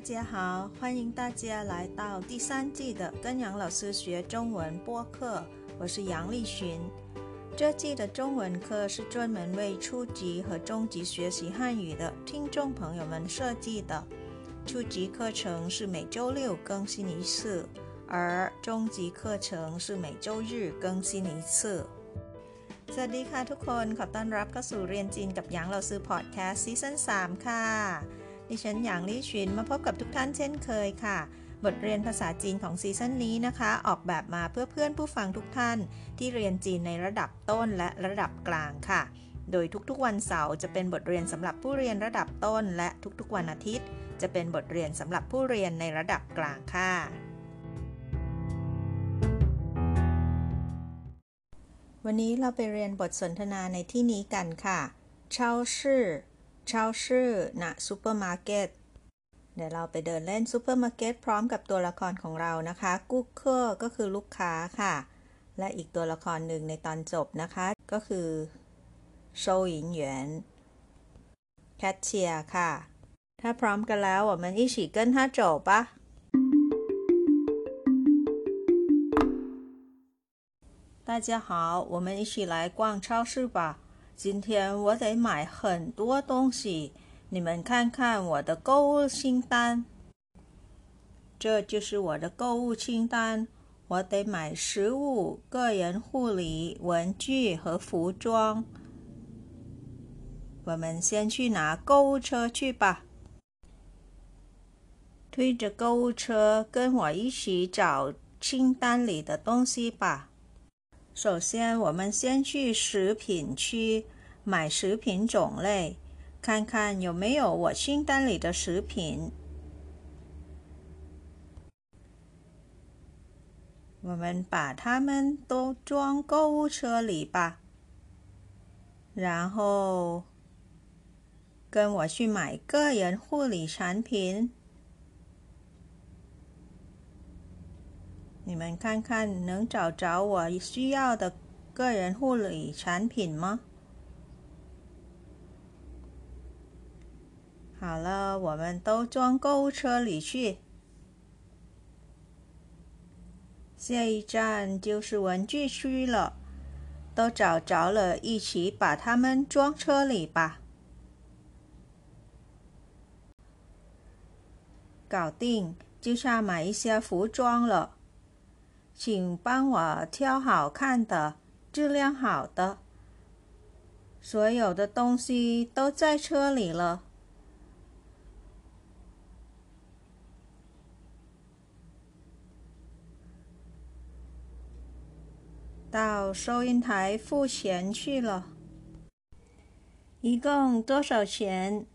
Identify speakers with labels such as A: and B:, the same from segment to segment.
A: 家好，欢迎大家来到第三季的跟杨老师学中文播客，我是杨丽群。这季的中文课是专门为初级和中级学习汉语的听众朋友们设计的。初级课程是每周六更新一次，而中级课程是每周日更新一次。สวัสดีค่ะทุกคนขอต้อนรับเข้าสู่เรียนจีนกับหยางเราซื้อพอดแคสต์ซีซั่น3ค่ะ ดิฉันหยางลี่ชินมาพบกับทุกท่านเช่นเคยค่ะ บทเรียนภาษาจีนของซีซั่นนี้นะคะ ออกแบบมาเพื่อเพื่อนผู้ฟังทุกท่าน ที่เรียนจีนในระดับต้นและระดับกลางค่ะ โดยทุกๆวันเสาร์จะเป็นบทเรียนสำหรับผู้เรียนระดับต้น และทุกๆวันอาทิตย์ จะเป็นบทเรียนสำหรับผู้เรียนในระดับกลางค่ะวันนี้เราไปเรียนบทสนทนาในที่นี้กันค่ะชาวเชื้อ 超市超市ณซูเปอร์มาร์เก็ต เดี๋ยวเราไปเดินเล่นซูเปอร์มาร์เก็ตพร้อมกับตัวละครของเรานะคะกุ๊กเคอร์ก็คือลูกค้าค่ะ และอีกตัวละครหนึ่งในตอนจบนะคะ ก็คือโชว์หญิงหยวนแคทเชียร์ค่ะ ถ้าพร้อมกันแล้ว我们一起跟他走吧大家好，我们一起来逛超市吧。 今天我得买很多东西，你们看看我的购物清单。这就是我的购物清单，我得买食物、个人护理、文具和服装。我们先去拿购物车去吧。推着购物车，跟我一起找清单里的东西吧。首先，我们先去食品区买食品种类，看看有没有我清单里的食品。我们把它们都装购物车里吧，然后跟我去买个人护理产品。你们看看能找着我需要的个人护理产品吗？好了，我们都装购物车里去。下一站就是文具区了，都找着了，一起把它们装车里吧。搞定，就差买一些服装了。请帮我挑好看的，质量好的。所有的东西都在车里了。到收银台付钱去了。一共多少钱？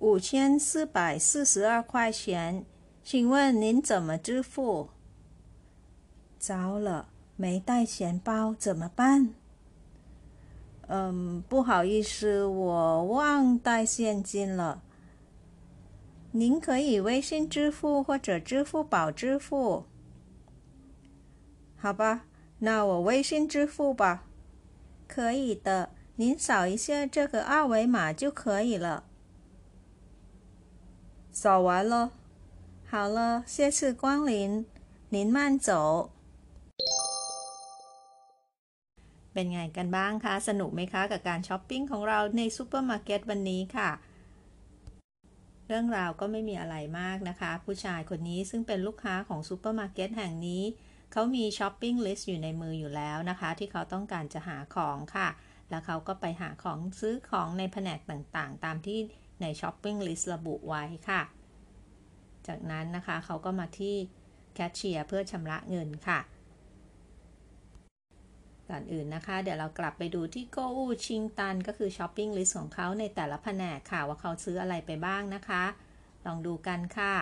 A: 五千四百四十二块钱。请问您怎么支付？糟了，没带钱包怎么办？嗯，不好意思，我忘带现金了。您可以微信支付或者支付宝支付。好吧，那我微信支付吧。可以的，您扫一下这个二维码就可以了。扫完了。好了，下次光临，您慢走。 เป็นไงกันบ้างคะ สนุกไหมคะ กับการช้อปปิ้งของเราในซูเปอร์มาร์เก็ตวันนี้ค่ะ เรื่องราวก็ไม่มีอะไรมากนะคะ ผู้ชายคนนี้ซึ่งเป็นลูกค้าของซูเปอร์มาร์เก็ตแห่งนี้ เขามี shopping list อยู่ในมืออยู่แล้วนะคะ ที่เขาต้องการจะหาของค่ะ แล้วเขาก็ไปหาของซื้อของในแผนกต่างๆ ตามที่ใน shopping list ระบุไว้ค่ะ จากนั้นนะคะเขาก็มาที่แคชเชียร์เพื่อชำระเงินค่ะ ก่อนอื่นนะคะ เดี๋ยวเรากลับไปดูที่购物清单 ก็คือ shopping list ของเขาในแต่ละแผนกค่ะ ว่าเขาซื้ออะไรไปบ้างนะคะ ลองดูกันค่ะ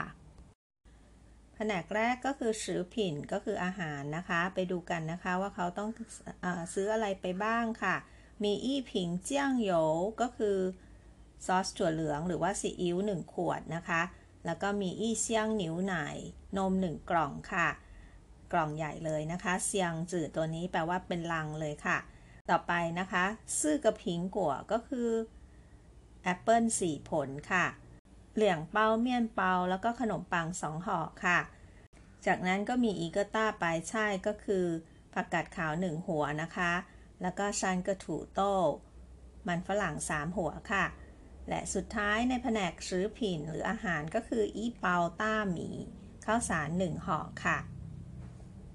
A: แผนกแรกก็คือสือผินก็คืออาหารนะคะ ไปดูกันนะคะว่าเขาต้องอซื้ออะไรไปบ้างค่ะ มีอี้ผิงเจียงโยก็คือซอสถั่วเหลืองหรือว่าซีอิ๊ว1ขวดนะคะ แล้วก็มีอี้เซียงหนิวหนนมหนึ่งกล่องค่ะ กล่องใหญ่เลยนะคะเซียงจืดตัวนี้แปลว่าเป็นลังเลยค่ะ ต่อไปนะคะซื่อกระพิงกัวก็คือแอปเปิลสี่ผลค่ะ เหลี่ยงเปาเมี่ยนเปาแล้วก็ขนมปังสองห่อค่ะ จากนั้นก็มีอีกต้าปลายช่ายก็คือผักกาดขาวหนึ่งหัวนะคะ แล้วก็ชันกระถูโต้มันฝรั่งสามหัวค่ะ และสุดท้ายในแผนกซื้อผินหรืออาหารก็คืออีเปาต้าหมีข้าวสารหนึ่งห่อค่ะ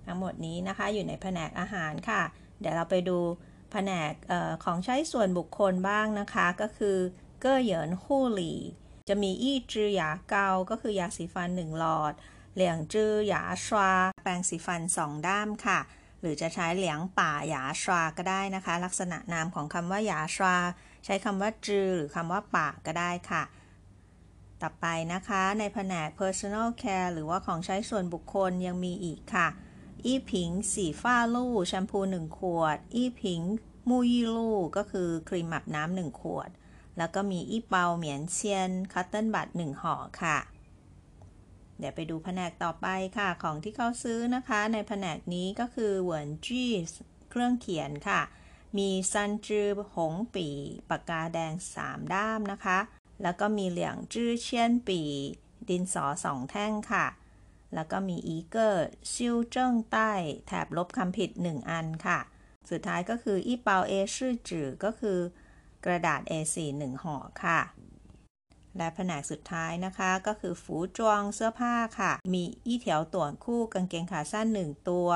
A: ทั้งหมดนี้นะคะอยู่ในแผนกอาหารค่ะ เดี๋ยวเราไปดูแผนกออของใช้ส่วนบุคคลบ้างนะคะ ก็คือเก้อเหยินฮู่หลี่ จะมีอี้จือหยาเกา ก็คือยาสีฟันหนึ่งหลอด เหลียงจือหยาชวา แปรงสีฟันสองด้ามค่ะ หรือจะใช้เหลียงป่าหยาชวาก็ได้นะคะ ลักษณะนามของคำว่าหยาชวา ใช้คำว่าจือหรือคำว่าป่าก็ได้ค่ะต่อไปนะคะในแผนก personal care หรือว่าของใช้ส่วนบุคคลยังมีอีกค่ะ 一瓶洗发露 แชมพู 1 ขวด 一瓶沐浴露 ก็คือครีมอาบน้ำหนึ่งขวด แล้วก็มี一包棉签 cotton bud หนึ่งห่อค่ะ เดี๋ยวไปดูแผนกต่อไปค่ะ ของที่เขาซื้อนะคะ ในแผนกนี้ก็คือ文具 เครื่องเขียนค่ะ มี三支红笔 ปากกาแดง 3 ด้ามนะคะ แล้วก็มี两支铅笔 ดินสอสองแท่งค่ะ แล้วก็มีอีเกอร์ซิวเจิ้งใต้แถบลบคำผิด 1 อันค่ะ สุดท้ายก็คืออีเปาเอชื่อจือก็คือกระดาษ A4 1ห่อค่ะ และแผนกสุดท้ายนะคะ ก็คือฝูจวงเสื้อผ้าค่ะ มีอีเถียวต่วนคู่กางเกงขาสั้น 1 ตัว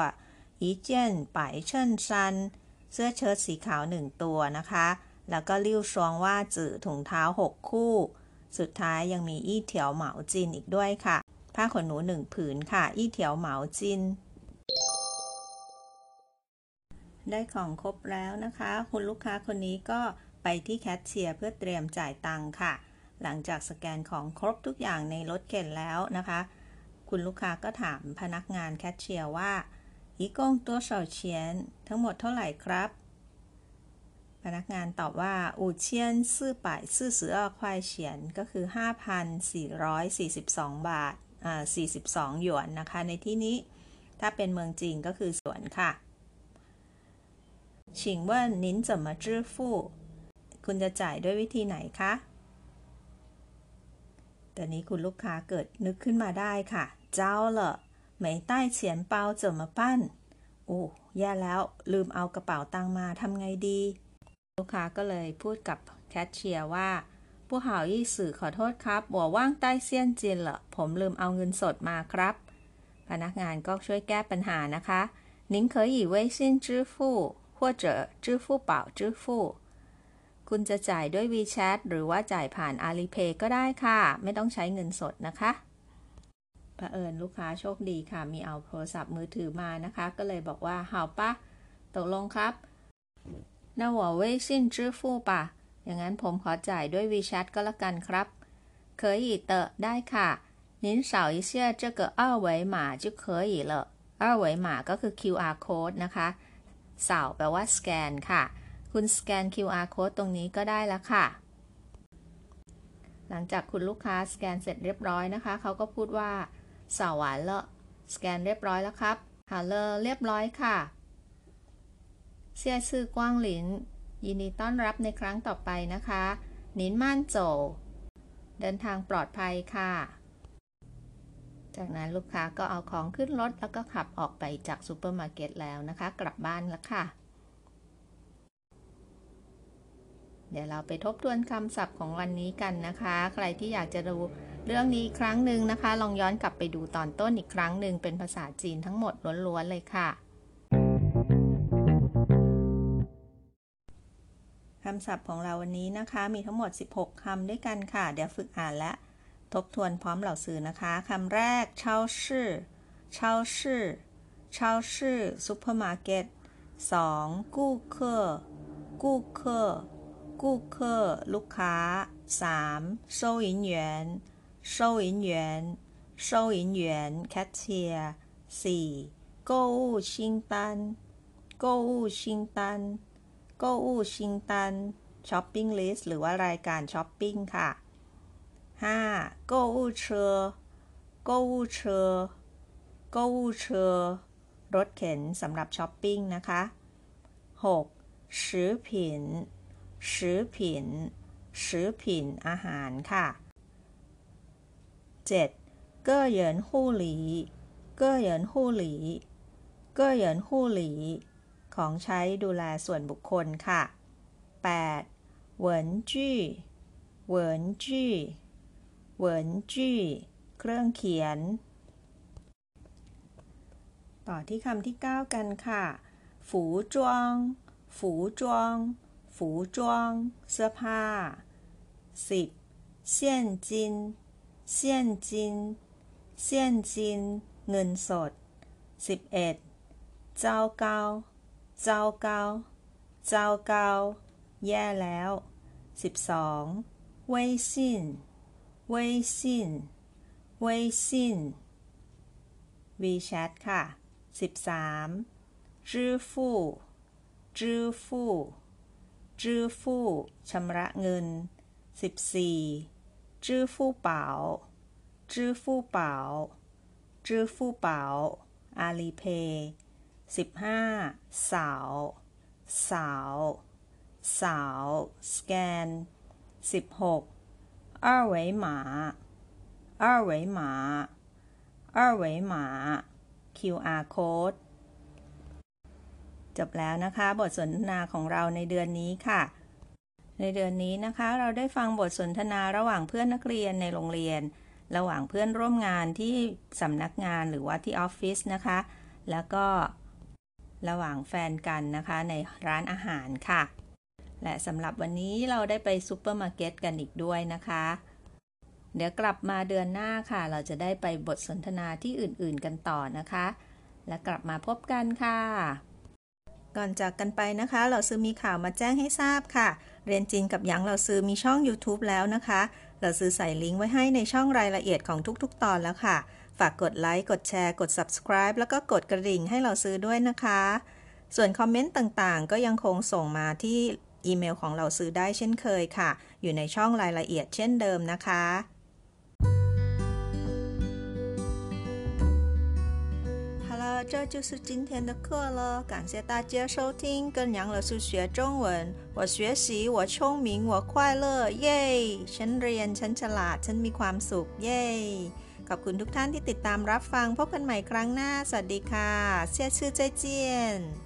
A: อีเจียนป่ายเชิญซัน เสื้อเชิ้ตสีขาว 1 ตัวนะคะ แล้วก็ลิ้วชวงว่าจื่อถุงเท้า 6 คู่ สุดท้ายยังมีอี้เถียวเหมาจินอีกด้วยค่ะ ผ้าขนหนู1ผืนค่ะ อี้เถียวเหมาจิน ได้ของครบแล้วนะคะ คุณลูกค้าคนนี้ก็ไปที่แคชเชียร์เพื่อเตรียมจ่ายตังค่ะ หลังจากสแกนของครบทุกอย่างในรถเข็นแล้วนะคะ คุณลูกค้าก็ถามพนักงานแคชเชียร์ว่าอีกงตัวเฉาเชียนทั้งหมดเท่าไหร่ครับพนักงานตอบว่าอูเชียนซื่อป่ายซื่อเสือควายเฉียนก็คือ 5,442 บาทอ่า 42 หยวนนะคะ ในที่นี้ถ้าเป็นเมืองจีนก็คือสวนค่ะชิงว่านินจะมาจื้อฟู่คุณจะจ่ายด้วยวิธีไหนคะแต่นี้คุณลูกค้าเกิดนึกขึ้นมาได้ค่ะ เจ้าเหรอไม่ใต้เฉียนเปาจะมาปั้นโอ้แย่แล้วลืมเอากระเป๋าตังมาทำไงดี ลูกค้าก็เลยพูดกับแคชเชียร์ว่า ผู้หายี่สื่อขอโทษครับหัวว่างใต้เซียนจินเหรอผมลืมเอาเงินสดมาครับ พนักงานก็ช่วยแก้ปัญหานะคะ您可以微信支付或者支付宝支付คุณจะจ่ายด้วย WeChat หรือว่าจ่ายผ่าน Alipay ก็ได้ค่ะ ไม่ต้องใช้เงินสดนะคะเผอิญลูกค้าโชคดีค่ะ มีเอาโทรศัพท์มือถือมานะคะ ก็เลยบอกว่า好吧ตกลงครับ那我微信支付吧 อย่างนั้นผมขอจ่ายด้วย WeChat ก็แล้วกันครับ可以的ได้ค่ะ您扫一下这个二维码就可以了二维码ก็คือ QR code นะคะเสาแปลว่าสแกนค่ะ คุณสแกน QR code ตรงนี้ก็ได้แล้วค่ะ หลังจากคุณลูกค้าสแกนเสร็จเรียบร้อยนะคะ เขาก็พูดว่าสาหวานเลสแกนเรียบร้อยแล้วครับฮาเลเรียบร้อยค่ะเซียซื่อกว้างหลิน ยินดีต้อนรับในครั้งต่อไปนะคะ您慢走 เดินทางปลอดภัยค่ะ จากนั้นลูกค้าก็เอาของขึ้นรถแล้วก็ขับออกไปจากซูเปอร์มาร์เก็ตแล้วนะคะ กลับบ้านแล้วค่ะ เดี๋ยวเราไปทบทวนคำศัพท์ของวันนี้กันนะคะ ใครที่อยากจะดูเรื่องนี้ครั้งหนึ่งนะคะ ลองย้อนกลับไปดูตอนต้นอีกครั้งหนึ่งเป็นภาษาจีนทั้งหมดล้วนๆเลยค่ะ คำศัพท์ของเราวันนี้นะคะ มีทั้งหมด 16คำด้วยกันค่ะ เดี๋ยวฝึกอ่านและทบทวนพร้อมเหล่าสื่อนะคะคำแรกเช่าชื่อเช่าชื่อเช่าชื่อซูเปอร์มาร์เก็ตสองกู้เคอกู้เคอกู้เคอลูกค้าสาม收银员收银员收银员แคชเชียร์สี่购物清单购物清单 购物清单 shopping list หรือว่ารายการช้อปปิ้งค่ะ 5. 购物车 购物车ก็อู้เชอรถเข็นสำหรับช้อปปิ้งนะคะ 6. สือผินสือผินสือผินอาหารค่ะ 7. เก้อเหยินหู้หลี เก้อเหยินหู้หลี เก้อเหยินหู้หลี ของใช้ดูแลส่วนบุคคลค่ะ 8. เหวินจี้เหวินจี้เหวินจี้เครื่องเขียน ต่อที่คำที่ 9 กันค่ะ ฝูจวง ฝูจวง ฝูจวง เสื้อผ้า 10. เซียนจิน เซียนจิน เซียนจิน เงินสด 11. เจ้าเกา เจ้าเกาเจ้าเกาแย่แล้ว 12. เว่ยซินเว่ยซินเว่ยซิน WeChat ค่ะ 13. 支付支付支付ชำระเงิน 14. 支付宝支付宝支付宝อาลีเพย์ สิบห้าสาวสาวสาวสแกนสิบหก二维码二维码二维码 QR code จบแล้วนะคะ บทสนทนาของเราในเดือนนี้ค่ะ ในเดือนนี้นะคะ เราได้ฟังบทสนทนาระหว่างเพื่อนนักเรียนในโรงเรียน ระหว่างเพื่อนร่วมงานที่สำนักงานหรือว่าที่ออฟฟิศนะคะ แล้วก็ ระหว่างแฟนกันนะคะในร้านอาหารค่ะ และสำหรับวันนี้เราได้ไปซูเปอร์มาร์เก็ตกันอีกด้วยนะคะ เดี๋ยวกลับมาเดือนหน้าค่ะ เราจะได้ไปบทสนทนาที่อื่นๆกันต่อนะคะ และกลับมาพบกันค่ะก่อนจากกันไปนะคะ 老师 มีข่าวมาแจ้งให้ทราบค่ะ เรียนจีนกับหยาง老师 มีช่อง YouTube แล้วนะคะ เราซื้อใส่ลิงก์ไว้ให้ในช่องรายละเอียดของทุกๆ ตอนแล้วค่ะ ฝากกดไลค์ กดแชร์ กด subscribe แล้วก็กดกระดิ่งให้เราซื้อด้วยนะคะ ส่วนคอมเมนต์ต่างๆ ก็ยังคงส่งมาที่อีเมลของเราซื้อได้เช่นเคยค่ะ อยู่ในช่องรายละเอียดเช่นเดิมนะคะ这就是今天的课了，感谢大家收听，跟杨老师学中文。我学习，我聪明，我快乐，耶！ฉันเรียนฉันฉลาดฉันมีความสุขเย่ ขอบคุณทุกท่านที่ติดตามรับฟังพบกันใหม่ครั้งหน้า สวัสดีค่ะเสียชื่อเจเจียน